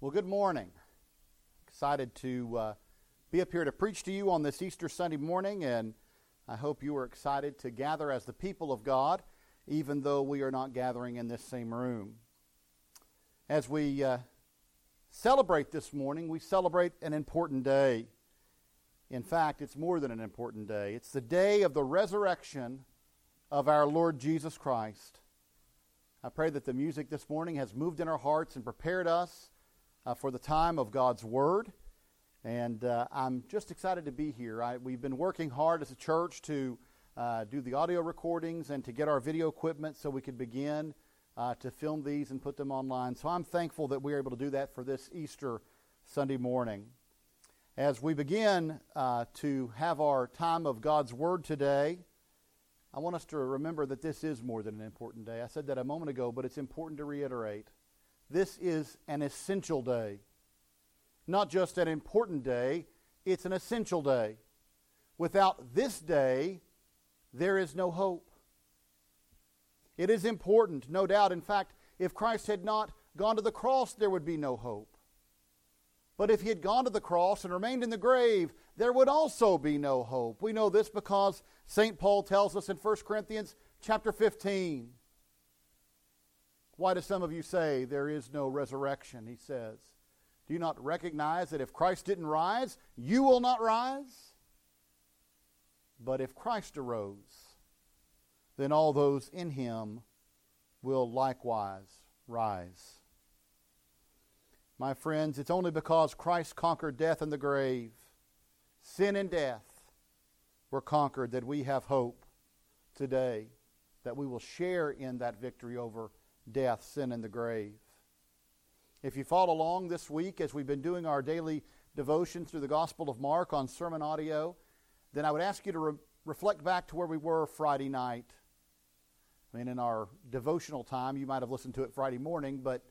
Well, good morning. Excited to uh, be up here to preach to you on this Easter Sunday morning, and I hope you are excited to gather as the people of God, even though we are not gathering in this same room. As we uh, celebrate this morning, we celebrate an important day. In fact, it's more than an important day, it's the day of the resurrection of our Lord Jesus Christ. I pray that the music this morning has moved in our hearts and prepared us uh, for the time of God's Word. And uh, I'm just excited to be here. I, we've been working hard as a church to uh, do the audio recordings and to get our video equipment so we could begin uh, to film these and put them online. So I'm thankful that we are able to do that for this Easter Sunday morning. As we begin uh, to have our time of God's Word today, I want us to remember that this is more than an important day. I said that a moment ago, but it's important to reiterate. This is an essential day. Not just an important day, it's an essential day. Without this day, there is no hope. It is important, no doubt. In fact, if Christ had not gone to the cross, there would be no hope. But if he had gone to the cross and remained in the grave, there would also be no hope. We know this because St. Paul tells us in 1 Corinthians chapter 15 why do some of you say there is no resurrection? He says. Do you not recognize that if Christ didn't rise, you will not rise? But if Christ arose, then all those in him will likewise rise. My friends, it's only because Christ conquered death and the grave, sin and death were conquered, that we have hope today, that we will share in that victory over death, sin, and the grave. If you follow along this week as we've been doing our daily devotion through the Gospel of Mark on SermonAudio, then I would ask you to re- reflect back to where we were Friday night. I mean, in our devotional time, you might have listened to it Friday morning, but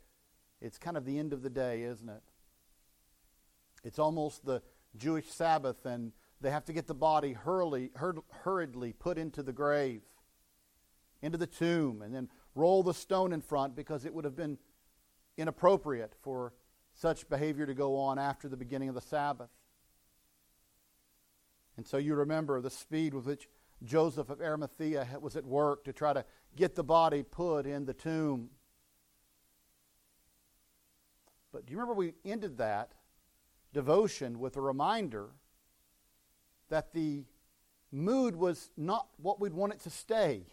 it's kind of the end of the day, isn't it? It's almost the Jewish Sabbath, and they have to get the body hurriedly, hurriedly put into the grave, into the tomb, and then roll the stone in front because it would have been inappropriate for such behavior to go on after the beginning of the Sabbath. And so you remember the speed with which Joseph of Arimathea was at work to try to get the body put in the tomb. But do you remember we ended that devotion with a reminder that the mood was not what we'd want it to stay.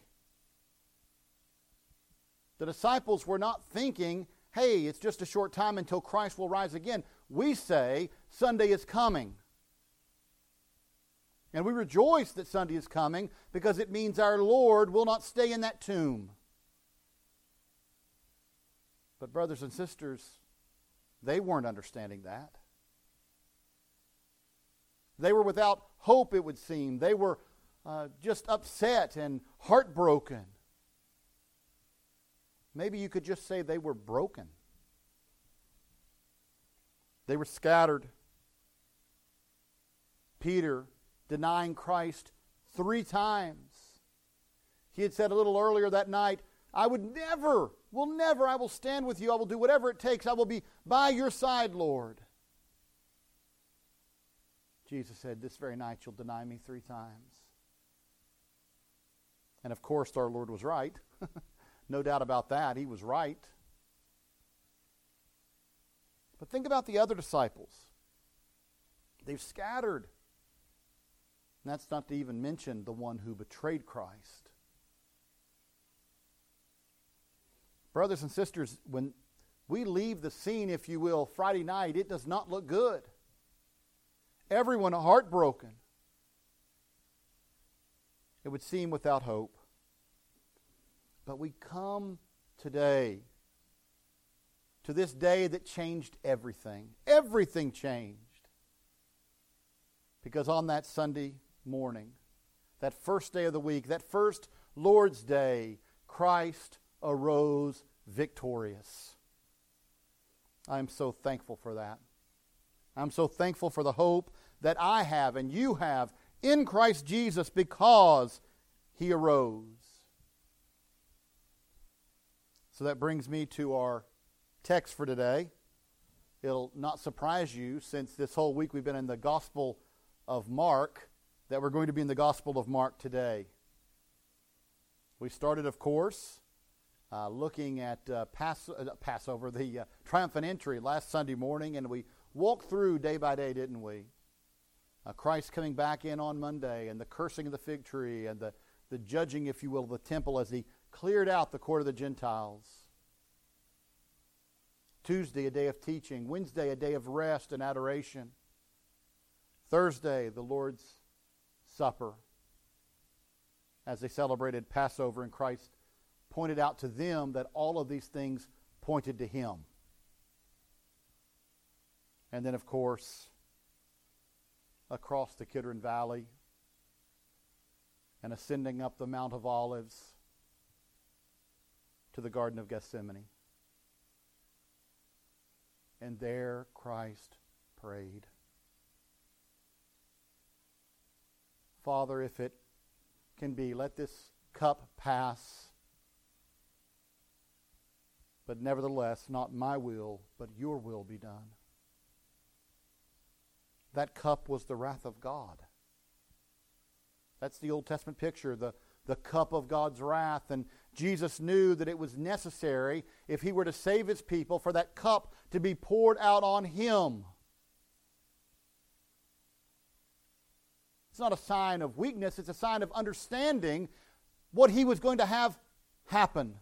The disciples were not thinking, hey, it's just a short time until Christ will rise again. We say, Sunday is coming. And we rejoice that Sunday is coming because it means our Lord will not stay in that tomb. But, brothers and sisters, they weren't understanding that. They were without hope, it would seem. They were uh, just upset and heartbroken. Maybe you could just say they were broken. They were scattered. Peter denying Christ three times. He had said a little earlier that night, I would never, will never, I will stand with you. I will do whatever it takes. I will be by your side, Lord. Jesus said, This very night you'll deny me three times. And of course, our Lord was right. no doubt about that. He was right. But think about the other disciples. They've scattered. And that's not to even mention the one who betrayed Christ. Brothers and sisters, when we leave the scene, if you will, Friday night, it does not look good. Everyone heartbroken. It would seem without hope. But we come today to this day that changed everything. Everything changed. Because on that Sunday morning, that first day of the week, that first Lord's Day, Christ arose victorious. I am so thankful for that. I'm so thankful for the hope that I have and you have in Christ Jesus because he arose. So that brings me to our text for today. it'll not surprise you since this whole week we've been in the Gospel of Mark that we're going to be in the Gospel of Mark today. We started, of course, uh, looking at uh, Pass- uh, Passover, the uh, triumphant entry last Sunday morning, and we walked through day by day, didn't we? Uh, Christ coming back in on Monday, and the cursing of the fig tree, and the, the judging, if you will, of the temple as he cleared out the court of the Gentiles. Tuesday, a day of teaching. Wednesday, a day of rest and adoration. Thursday, the Lord's Supper as they celebrated Passover, and Christ pointed out to them that all of these things pointed to Him. And then, of course, across the Kidron Valley and ascending up the Mount of Olives to the Garden of Gethsemane. And there Christ prayed. Father, if it can be, let this cup pass. But nevertheless, not my will, but your will be done. That cup was the wrath of God. That's the Old Testament picture, the, the cup of God's wrath. And Jesus knew that it was necessary, if he were to save his people, for that cup to be poured out on him. It's not a sign of weakness, it's a sign of understanding what he was going to have happen.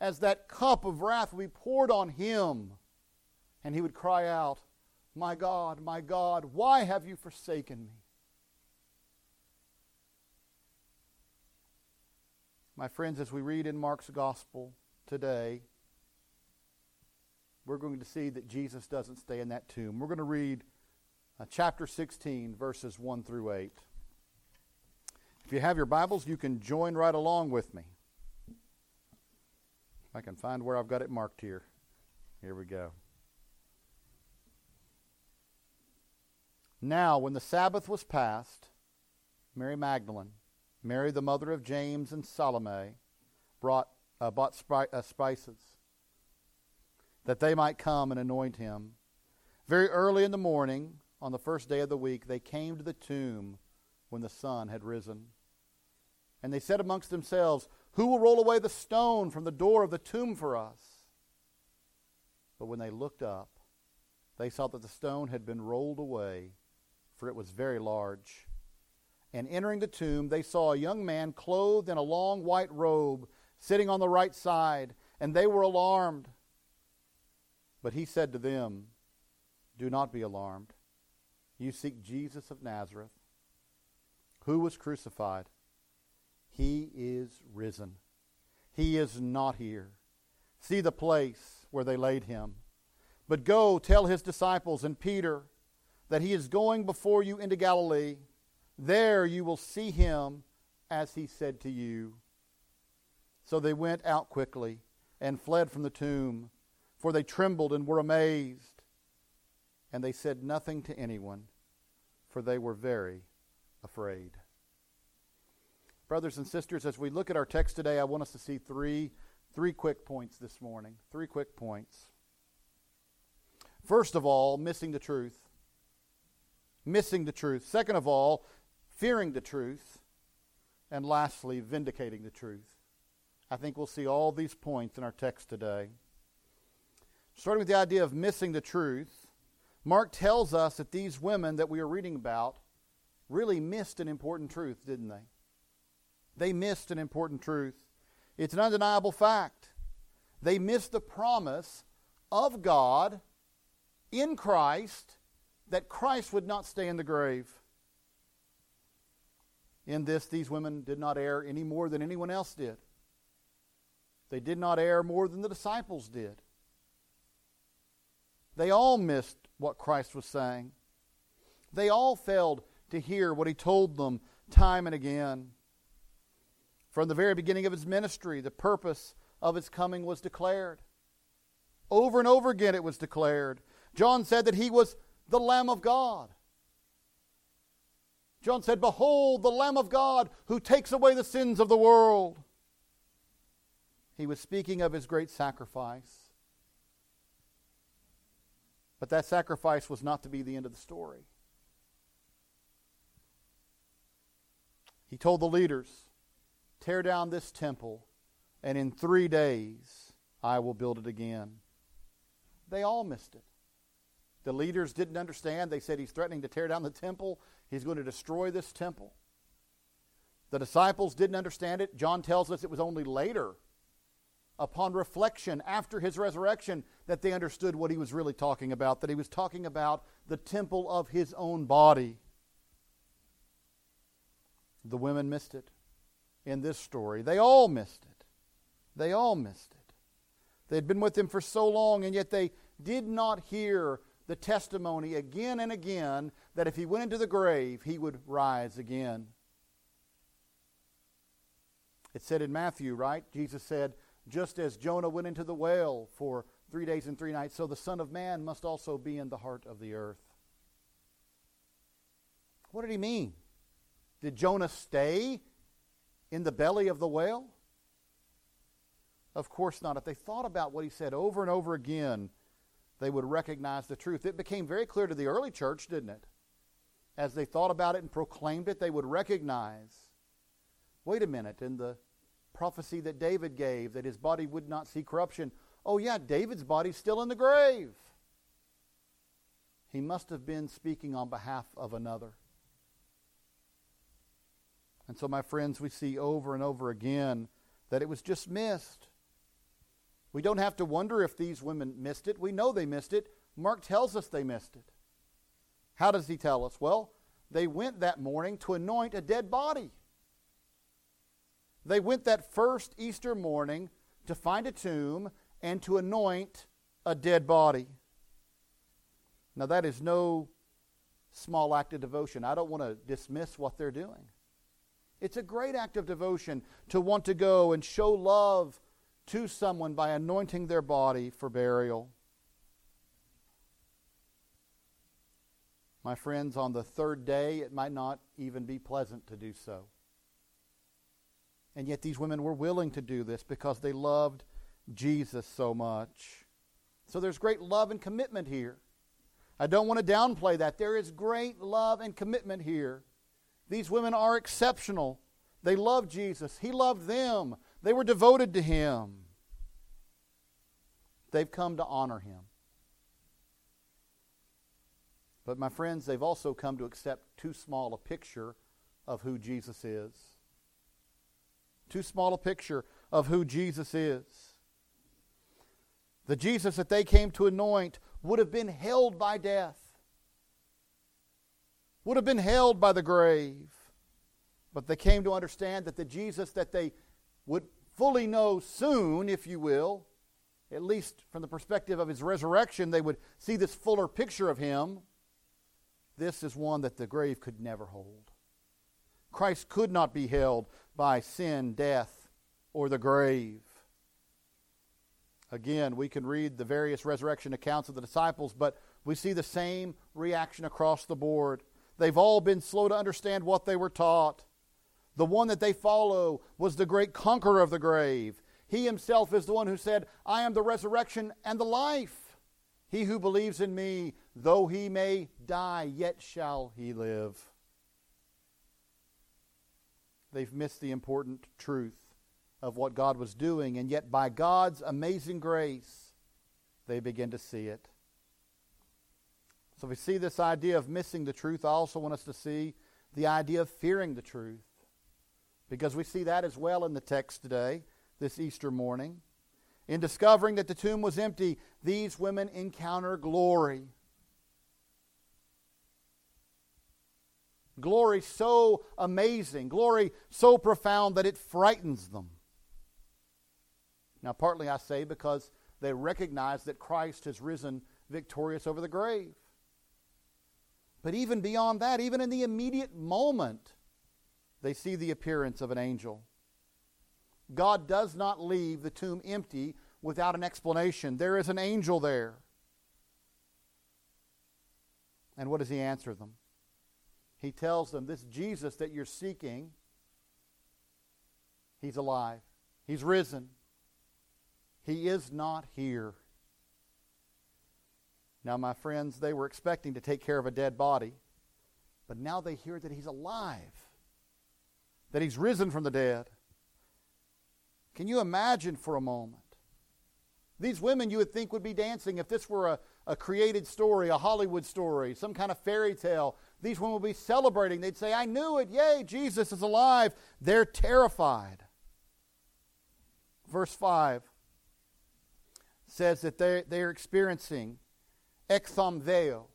As that cup of wrath would be poured on him, and he would cry out, My God, my God, why have you forsaken me? My friends, as we read in Mark's gospel today, we're going to see that Jesus doesn't stay in that tomb. We're going to read uh, chapter 16, verses 1 through 8. If you have your Bibles, you can join right along with me. If I can find where I've got it marked here. Here we go. Now, when the Sabbath was past, Mary Magdalene, Mary the mother of James and Salome, brought, uh, bought uh, spices that they might come and anoint him. Very early in the morning, on the first day of the week, they came to the tomb when the sun had risen. And they said amongst themselves, Who will roll away the stone from the door of the tomb for us? But when they looked up, they saw that the stone had been rolled away, for it was very large. And entering the tomb, they saw a young man clothed in a long white robe, sitting on the right side, and they were alarmed. But he said to them, Do not be alarmed. You seek Jesus of Nazareth, who was crucified. He is risen. He is not here. See the place where they laid him. But go tell his disciples and Peter that he is going before you into Galilee. There you will see him as he said to you. So they went out quickly and fled from the tomb, for they trembled and were amazed and they said nothing to anyone, for they were very afraid. Brothers and sisters, as we look at our text today, I want us to see three, three quick points this morning. Three quick points. First of all, missing the truth. Missing the truth. Second of all, fearing the truth. And lastly, vindicating the truth. I think we'll see all these points in our text today. Starting with the idea of missing the truth, Mark tells us that these women that we are reading about really missed an important truth, didn't they? They missed an important truth. It's an undeniable fact. They missed the promise of God in Christ that Christ would not stay in the grave. In this, these women did not err any more than anyone else did. They did not err more than the disciples did. They all missed what Christ was saying. They all failed to hear what he told them time and again. From the very beginning of his ministry, the purpose of his coming was declared. Over and over again, it was declared. John said that he was the Lamb of God. John said, Behold, the Lamb of God who takes away the sins of the world. He was speaking of his great sacrifice. But that sacrifice was not to be the end of the story. He told the leaders, Tear down this temple, and in three days I will build it again. They all missed it. The leaders didn't understand. They said he's threatening to tear down the temple, he's going to destroy this temple. The disciples didn't understand it. John tells us it was only later, upon reflection after his resurrection, that they understood what he was really talking about, that he was talking about the temple of his own body. The women missed it in this story. They all missed it. They all missed it. They had been with him for so long, and yet they did not hear the testimony again and again that if he went into the grave, he would rise again. It said in Matthew, right? Jesus said, just as Jonah went into the whale for three days and three nights, so the Son of Man must also be in the heart of the earth. What did he mean? Did Jonah stay in the belly of the whale? Of course not. If they thought about what he said over and over again, they would recognize the truth. It became very clear to the early church, didn't it? As they thought about it and proclaimed it, they would recognize wait a minute, in the prophecy that David gave that his body would not see corruption, oh, yeah, David's body's still in the grave. He must have been speaking on behalf of another. And so, my friends, we see over and over again that it was just missed. We don't have to wonder if these women missed it. We know they missed it. Mark tells us they missed it. How does he tell us? Well, they went that morning to anoint a dead body. They went that first Easter morning to find a tomb and to anoint a dead body. Now, that is no small act of devotion. I don't want to dismiss what they're doing. It's a great act of devotion to want to go and show love to someone by anointing their body for burial. My friends, on the third day, it might not even be pleasant to do so. And yet, these women were willing to do this because they loved Jesus so much. So, there's great love and commitment here. I don't want to downplay that. There is great love and commitment here. These women are exceptional. They love Jesus, He loved them, they were devoted to Him. They've come to honor Him. But, my friends, they've also come to accept too small a picture of who Jesus is. Too small a picture of who Jesus is. The Jesus that they came to anoint would have been held by death would have been held by the grave. But they came to understand that the Jesus that they would fully know soon, if you will, at least from the perspective of his resurrection, they would see this fuller picture of him. This is one that the grave could never hold. Christ could not be held by sin, death, or the grave. Again, we can read the various resurrection accounts of the disciples, but we see the same reaction across the board. They've all been slow to understand what they were taught. The one that they follow was the great conqueror of the grave. He himself is the one who said, I am the resurrection and the life. He who believes in me, though he may die, yet shall he live. They've missed the important truth of what God was doing, and yet by God's amazing grace, they begin to see it. So we see this idea of missing the truth, I also want us to see the idea of fearing the truth. Because we see that as well in the text today, this Easter morning. In discovering that the tomb was empty, these women encounter glory. Glory so amazing, glory so profound that it frightens them. Now, partly I say because they recognize that Christ has risen victorious over the grave. But even beyond that, even in the immediate moment, they see the appearance of an angel. God does not leave the tomb empty without an explanation. There is an angel there. And what does he answer them? He tells them, This Jesus that you're seeking, he's alive, he's risen, he is not here. Now, my friends, they were expecting to take care of a dead body, but now they hear that he's alive, that he's risen from the dead. Can you imagine for a moment? These women you would think would be dancing if this were a, a created story, a Hollywood story, some kind of fairy tale. These women would be celebrating. They'd say, I knew it. Yay, Jesus is alive. They're terrified. Verse 5 says that they're, they're experiencing ekthomveo,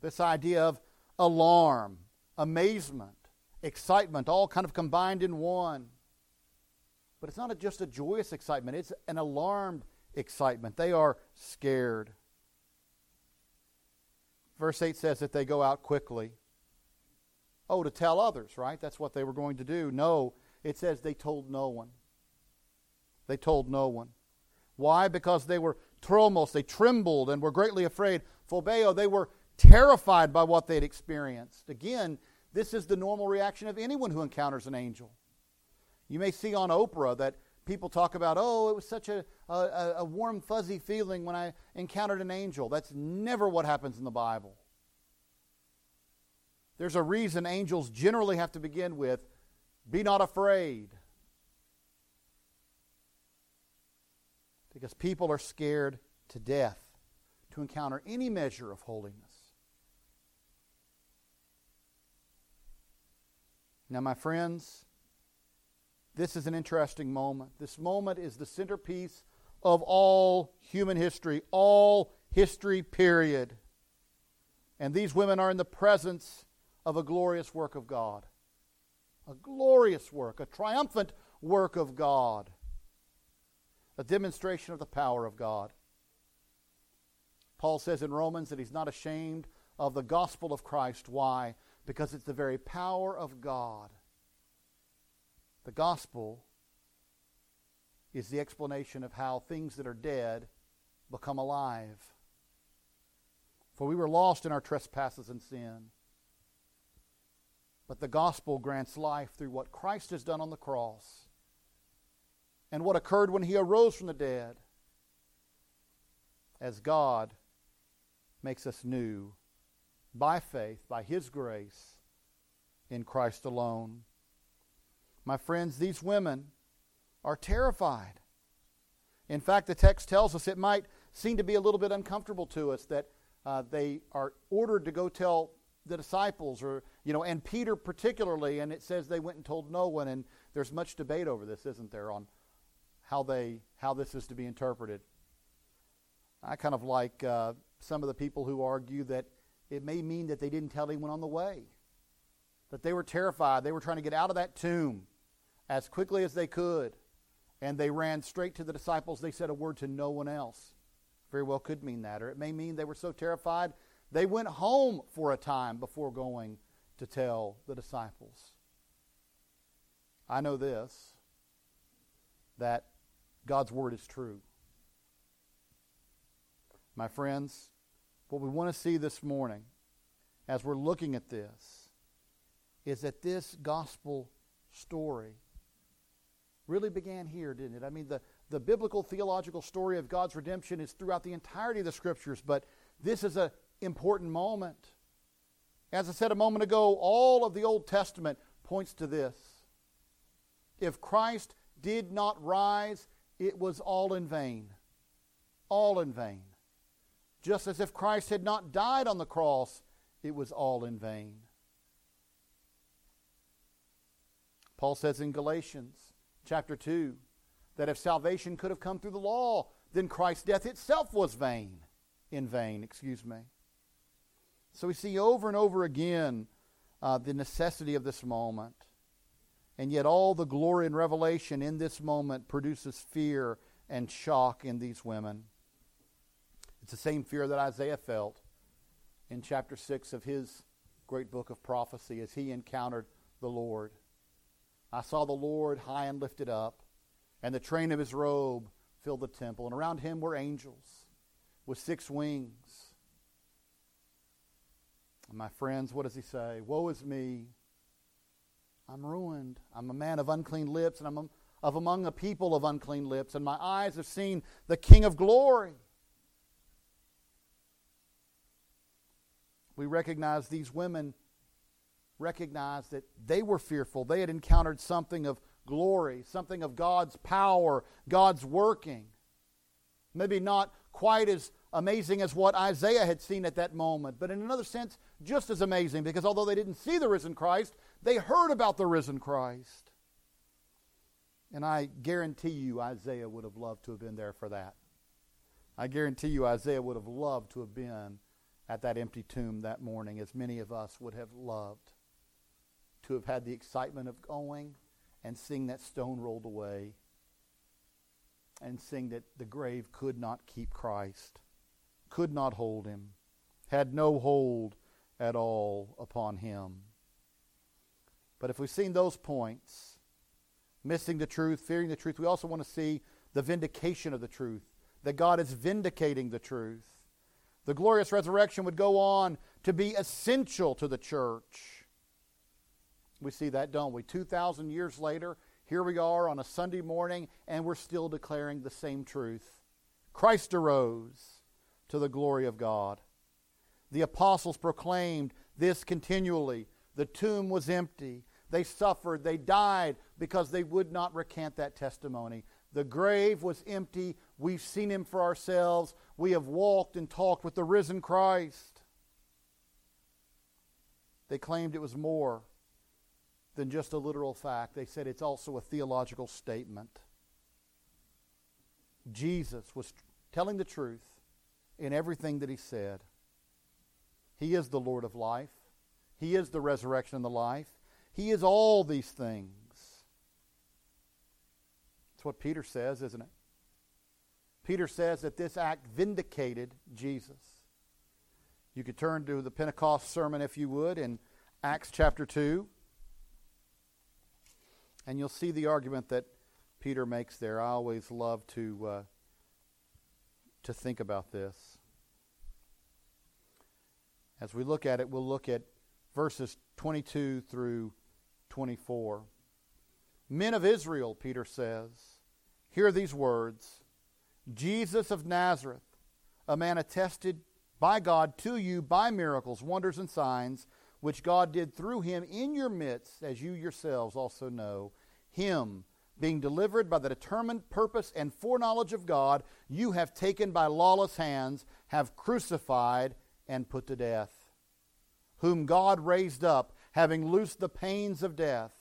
this idea of alarm, amazement, excitement, all kind of combined in one. But it's not just a joyous excitement, it's an alarmed excitement. They are scared. Verse 8 says that they go out quickly. Oh, to tell others, right? That's what they were going to do. No, it says they told no one. They told no one. Why? Because they were tromos, they trembled and were greatly afraid. Phobeo, they were terrified by what they'd experienced. Again, this is the normal reaction of anyone who encounters an angel. You may see on Oprah that people talk about, oh, it was such a, a, a, warm, fuzzy feeling when I encountered an angel. That's never what happens in the Bible. There's a reason angels generally have to begin with be not afraid. Because people are scared to death to encounter any measure of holiness. Now, my friends, this is an interesting moment. This moment is the centerpiece of all human history, all history, period. And these women are in the presence of a glorious work of God. A glorious work, a triumphant work of God, a demonstration of the power of God. Paul says in Romans that he's not ashamed of the gospel of Christ. Why? Because it's the very power of God the gospel is the explanation of how things that are dead become alive. For we were lost in our trespasses and sin. But the gospel grants life through what Christ has done on the cross and what occurred when he arose from the dead as God makes us new by faith, by his grace, in Christ alone. My friends, these women are terrified. In fact, the text tells us it might seem to be a little bit uncomfortable to us that uh, they are ordered to go tell the disciples or you know and peter particularly and it says they went and told no one and there's much debate over this isn't there on how they how this is to be interpreted. I kind of like uh, some of the people who argue that it may mean that they didn't tell anyone on the way that they were terrified. They were trying to get out of that tomb as quickly as they could, and they ran straight to the disciples. They said a word to no one else. Very well could mean that. Or it may mean they were so terrified they went home for a time before going to tell the disciples. I know this that God's word is true. My friends, what we want to see this morning as we're looking at this is that this gospel story really began here, didn't it? I mean, the, the biblical theological story of God's redemption is throughout the entirety of the scriptures, but this is an important moment. As I said a moment ago, all of the Old Testament points to this. If Christ did not rise, it was all in vain. All in vain. Just as if Christ had not died on the cross, it was all in vain. Paul says in Galatians, chapter 2 that if salvation could have come through the law, then Christ's death itself was vain, in vain, excuse me. So we see over and over again uh, the necessity of this moment. And yet, all the glory and revelation in this moment produces fear and shock in these women. It's the same fear that Isaiah felt in chapter 6 of his great book of prophecy as he encountered the Lord. I saw the Lord high and lifted up, and the train of his robe filled the temple, and around him were angels with six wings. And my friends, what does he say? Woe is me. I'm ruined. I'm a man of unclean lips, and I'm of among a people of unclean lips, and my eyes have seen the King of glory. We recognize these women recognized that they were fearful. They had encountered something of glory, something of God's power, God's working. Maybe not quite as amazing as what Isaiah had seen at that moment, but in another sense, just as amazing because although they didn't see the risen Christ, they heard about the risen Christ. And I guarantee you, Isaiah would have loved to have been there for that. I guarantee you, Isaiah would have loved to have been at that empty tomb that morning, as many of us would have loved to have had the excitement of going and seeing that stone rolled away and seeing that the grave could not keep Christ, could not hold him, had no hold at all upon him. But if we've seen those points, missing the truth, fearing the truth, we also want to see the vindication of the truth, that God is vindicating the truth. The glorious resurrection would go on to be essential to the church. We see that, don't we? 2,000 years later, here we are on a Sunday morning, and we're still declaring the same truth. Christ arose to the glory of God. The apostles proclaimed this continually. The tomb was empty. They suffered. They died because they would not recant that testimony. The grave was empty. We've seen him for ourselves. We have walked and talked with the risen Christ. They claimed it was more than just a literal fact. They said it's also a theological statement. Jesus was telling the truth in everything that he said. He is the Lord of life. He is the resurrection and the life. He is all these things. That's what Peter says, isn't it? Peter says that this act vindicated Jesus. You could turn to the Pentecost sermon, if you would, in Acts chapter 2. And you'll see the argument that Peter makes there. I always love to, uh, to think about this. As we look at it, we'll look at verses 22 through 24. Men of Israel, Peter says, hear these words Jesus of Nazareth, a man attested by God to you by miracles, wonders, and signs which God did through him in your midst, as you yourselves also know, him being delivered by the determined purpose and foreknowledge of God, you have taken by lawless hands, have crucified and put to death, whom God raised up, having loosed the pains of death,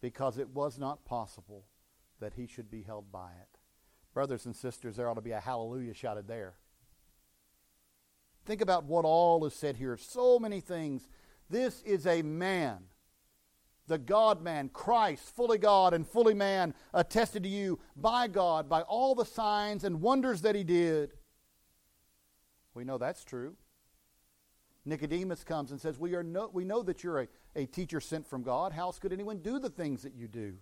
because it was not possible that he should be held by it. Brothers and sisters, there ought to be a hallelujah shouted there. Think about what all is said here. So many things this is a man, the God man, Christ, fully God and fully man, attested to you by God, by all the signs and wonders that he did. We know that's true. Nicodemus comes and says, We, are no, we know that you're a, a teacher sent from God. How else could anyone do the things that you do?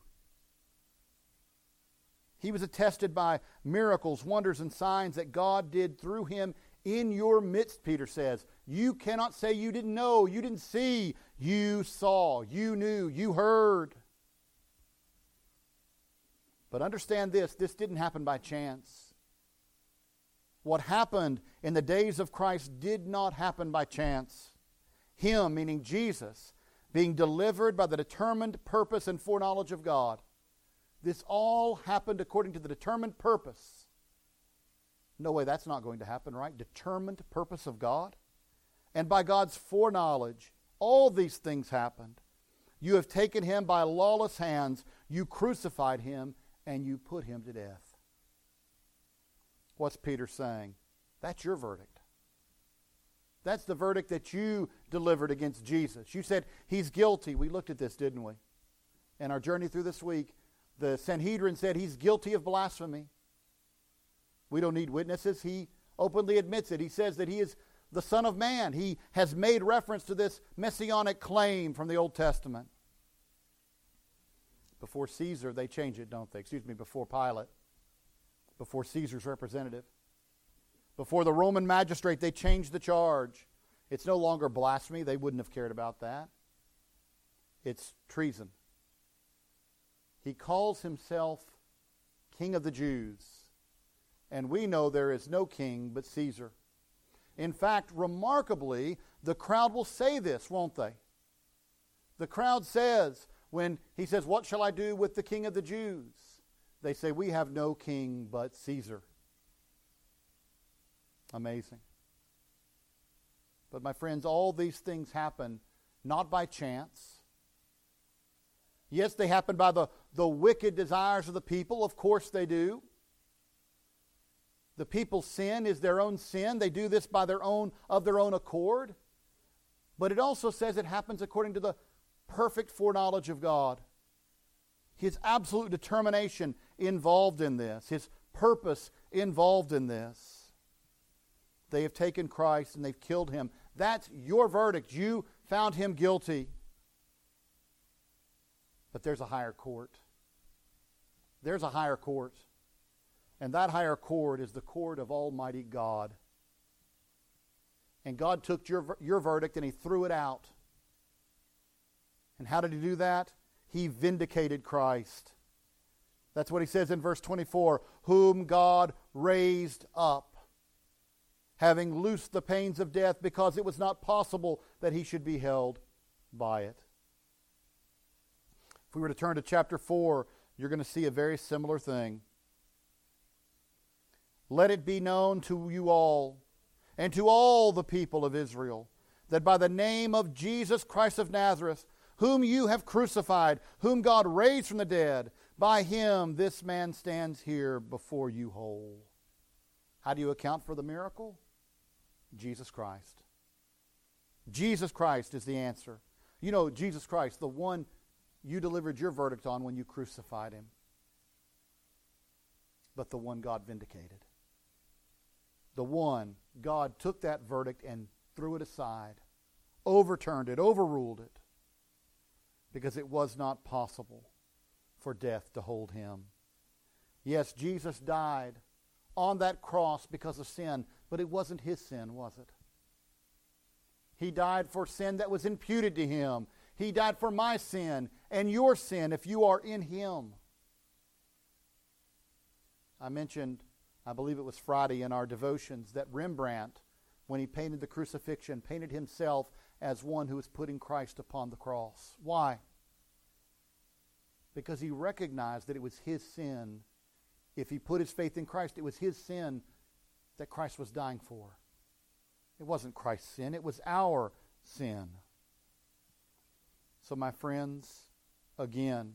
He was attested by miracles, wonders, and signs that God did through him in your midst, Peter says. You cannot say you didn't know, you didn't see, you saw, you knew, you heard. But understand this this didn't happen by chance. What happened in the days of Christ did not happen by chance. Him, meaning Jesus, being delivered by the determined purpose and foreknowledge of God. This all happened according to the determined purpose no way, that's not going to happen, right? Determined purpose of God. And by God's foreknowledge, all these things happened. You have taken him by lawless hands, you crucified him, and you put him to death. What's Peter saying? That's your verdict. That's the verdict that you delivered against Jesus. You said he's guilty. We looked at this, didn't we? In our journey through this week, the Sanhedrin said he's guilty of blasphemy. We don't need witnesses. He openly admits it. He says that he is the Son of Man. He has made reference to this messianic claim from the Old Testament. Before Caesar, they change it, don't they? Excuse me, before Pilate, before Caesar's representative. Before the Roman magistrate, they change the charge. It's no longer blasphemy. They wouldn't have cared about that. It's treason. He calls himself King of the Jews and we know there is no king but Caesar. In fact, remarkably, the crowd will say this, won't they? The crowd says, when he says, What shall I do with the king of the Jews? They say, We have no king but Caesar. Amazing. But my friends, all these things happen not by chance. Yes, they happen by the, the wicked desires of the people. Of course they do. The people's sin is their own sin. They do this by their own of their own accord. But it also says it happens according to the perfect foreknowledge of God. His absolute determination involved in this, his purpose involved in this. They have taken Christ and they've killed him. That's your verdict. You found him guilty. But there's a higher court. There's a higher court. And that higher court is the court of Almighty God. And God took your, your verdict and He threw it out. And how did He do that? He vindicated Christ. That's what He says in verse 24 whom God raised up, having loosed the pains of death, because it was not possible that He should be held by it. If we were to turn to chapter 4, you're going to see a very similar thing. Let it be known to you all and to all the people of Israel that by the name of Jesus Christ of Nazareth, whom you have crucified, whom God raised from the dead, by him this man stands here before you whole. How do you account for the miracle? Jesus Christ. Jesus Christ is the answer. You know, Jesus Christ, the one you delivered your verdict on when you crucified him, but the one God vindicated the one, God took that verdict and threw it aside, overturned it, overruled it, because it was not possible for death to hold him. Yes, Jesus died on that cross because of sin, but it wasn't his sin, was it? He died for sin that was imputed to him. He died for my sin and your sin if you are in him. I mentioned I believe it was Friday in our devotions, that Rembrandt, when he painted the crucifixion, painted himself as one who was putting Christ upon the cross. Why? Because he recognized that it was his sin. If he put his faith in Christ, it was his sin that Christ was dying for. It wasn't Christ's sin, it was our sin. So, my friends, again,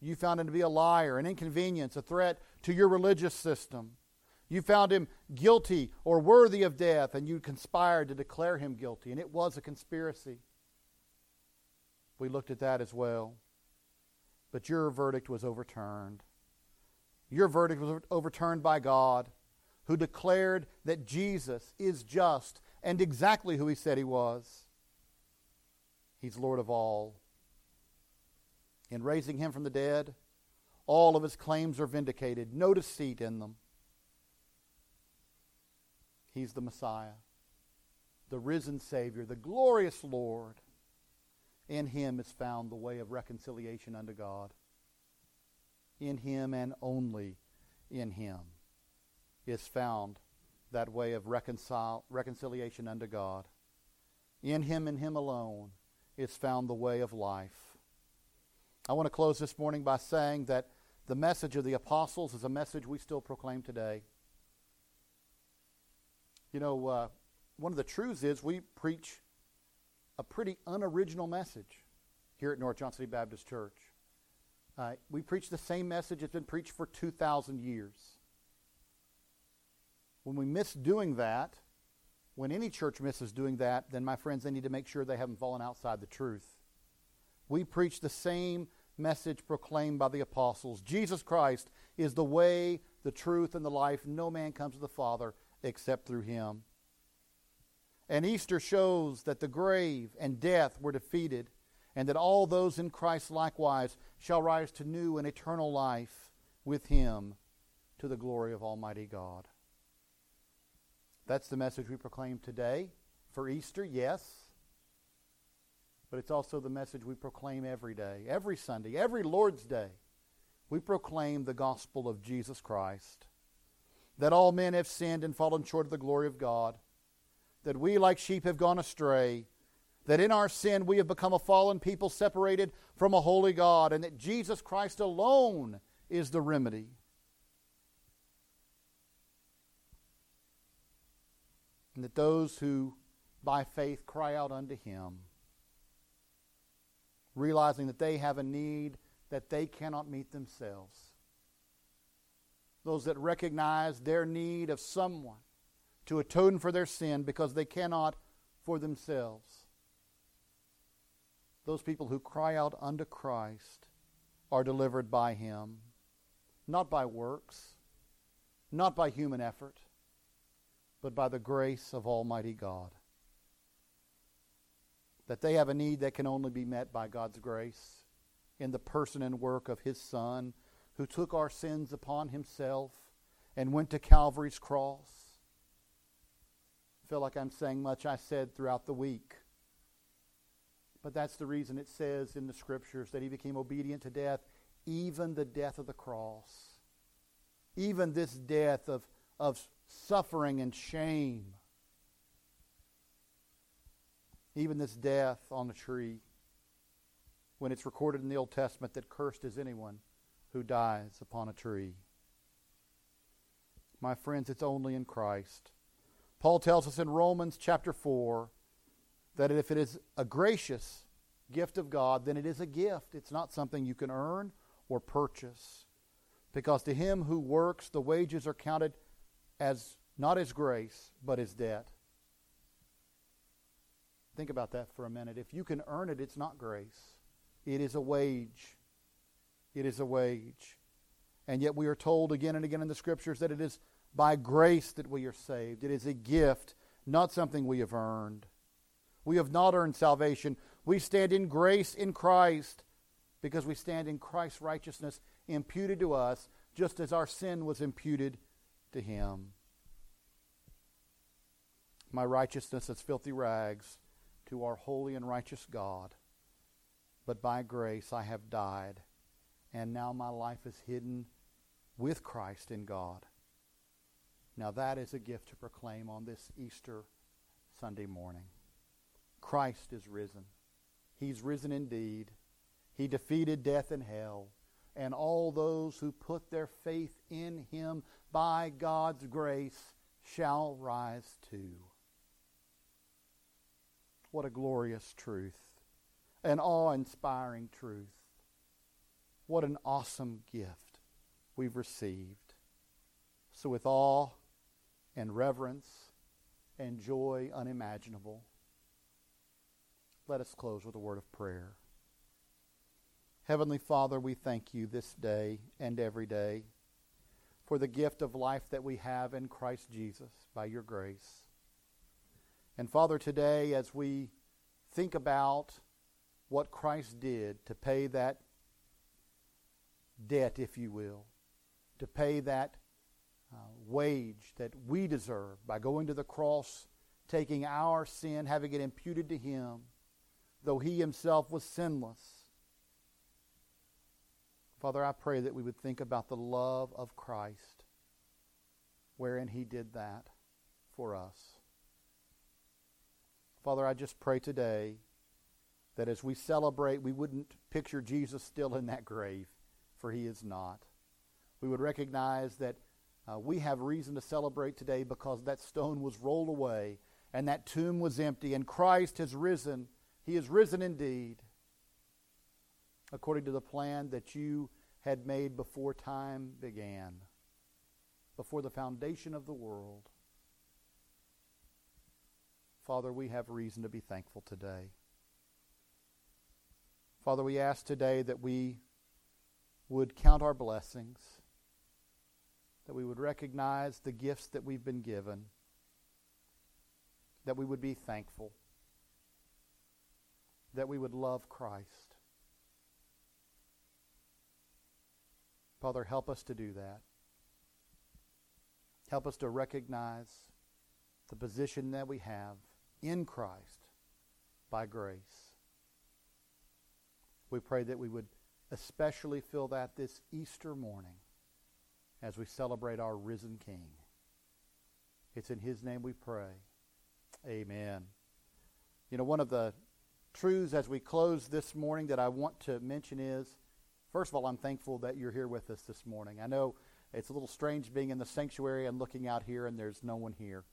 you found him to be a liar, an inconvenience, a threat to your religious system. You found him guilty or worthy of death, and you conspired to declare him guilty, and it was a conspiracy. We looked at that as well. But your verdict was overturned. Your verdict was overturned by God, who declared that Jesus is just and exactly who he said he was. He's Lord of all. In raising him from the dead, all of his claims are vindicated, no deceit in them. He's the Messiah, the risen Savior, the glorious Lord. In him is found the way of reconciliation unto God. In him and only in him is found that way of reconcile, reconciliation unto God. In him and him alone is found the way of life. I want to close this morning by saying that the message of the apostles is a message we still proclaim today. You know, uh, one of the truths is we preach a pretty unoriginal message here at North Johnson City Baptist Church. Uh, we preach the same message that's been preached for 2,000 years. When we miss doing that, when any church misses doing that, then my friends, they need to make sure they haven't fallen outside the truth. We preach the same message proclaimed by the apostles. Jesus Christ is the way, the truth, and the life. No man comes to the Father except through him. And Easter shows that the grave and death were defeated, and that all those in Christ likewise shall rise to new and eternal life with him to the glory of Almighty God. That's the message we proclaim today for Easter, yes. But it's also the message we proclaim every day, every Sunday, every Lord's Day. We proclaim the gospel of Jesus Christ that all men have sinned and fallen short of the glory of God, that we, like sheep, have gone astray, that in our sin we have become a fallen people separated from a holy God, and that Jesus Christ alone is the remedy. And that those who by faith cry out unto Him, realizing that they have a need that they cannot meet themselves. Those that recognize their need of someone to atone for their sin because they cannot for themselves. Those people who cry out unto Christ are delivered by Him, not by works, not by human effort, but by the grace of Almighty God. That they have a need that can only be met by God's grace in the person and work of His Son, who took our sins upon Himself and went to Calvary's cross I feel like I'm saying much I said throughout the week. But that's the reason it says in the scriptures that he became obedient to death, even the death of the cross. Even this death of, of suffering and shame. Even this death on the tree. When it's recorded in the Old Testament that cursed is anyone who dies upon a tree. My friends, it's only in Christ Paul tells us in Romans chapter 4 that if it is a gracious gift of God, then it is a gift. It's not something you can earn or purchase. Because to him who works, the wages are counted as not as grace, but as debt. Think about that for a minute. If you can earn it, it's not grace. It is a wage. It is a wage. And yet we are told again and again in the scriptures that it is by grace that we are saved. It is a gift, not something we have earned. We have not earned salvation. We stand in grace in Christ because we stand in Christ's righteousness imputed to us, just as our sin was imputed to him. My righteousness is filthy rags to our holy and righteous God. But by grace I have died, and now my life is hidden with Christ in God. Now, that is a gift to proclaim on this Easter Sunday morning. Christ is risen. He's risen indeed. He defeated death and hell. And all those who put their faith in him by God's grace shall rise too. What a glorious truth. An awe inspiring truth. What an awesome gift we've received. So, with awe and reverence and joy unimaginable. Let us close with a word of prayer. Heavenly Father, we thank you this day and every day for the gift of life that we have in Christ Jesus by your grace. And Father, today as we think about what Christ did to pay that debt, if you will, to pay that uh, wage that we deserve by going to the cross, taking our sin, having it imputed to him, though he himself was sinless. Father, I pray that we would think about the love of Christ, wherein he did that for us. Father, I just pray today that as we celebrate, we wouldn't picture Jesus still in that grave, for he is not. We would recognize that uh, we have reason to celebrate today because that stone was rolled away and that tomb was empty, and Christ has risen. He is risen indeed, according to the plan that you had made before time began, before the foundation of the world. Father, we have reason to be thankful today. Father, we ask today that we would count our blessings that we would recognize the gifts that we've been given, that we would be thankful, that we would love Christ. Father, help us to do that. Help us to recognize the position that we have in Christ by grace. We pray that we would especially feel that this Easter morning as we celebrate our risen King. It's in His name we pray. Amen. You know, one of the truths as we close this morning that I want to mention is first of all, I'm thankful that you're here with us this morning. I know it's a little strange being in the sanctuary and looking out here and there's no one here.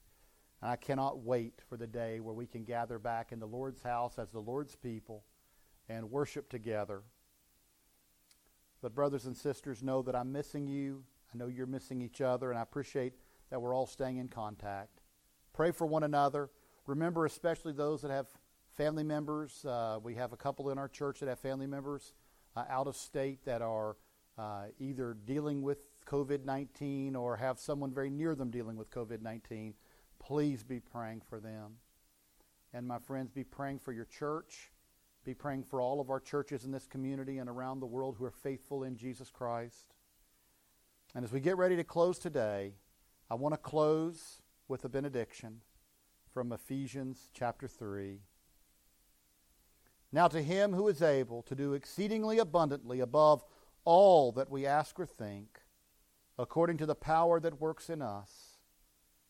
And I cannot wait for the day where we can gather back in the Lord's house as the Lord's people and worship together. But, brothers and sisters, know that I'm missing you. I know you're missing each other, and I appreciate that we're all staying in contact. Pray for one another. Remember, especially those that have family members. Uh, we have a couple in our church that have family members uh, out of state that are uh, either dealing with COVID 19 or have someone very near them dealing with COVID 19. Please be praying for them. And my friends, be praying for your church. Be praying for all of our churches in this community and around the world who are faithful in Jesus Christ. And as we get ready to close today, I want to close with a benediction from Ephesians chapter 3. Now, to him who is able to do exceedingly abundantly above all that we ask or think, according to the power that works in us,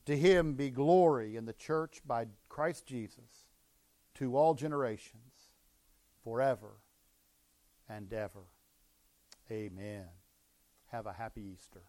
to him be glory in the church by Christ Jesus to all generations, forever and ever. Amen. Have a happy Easter.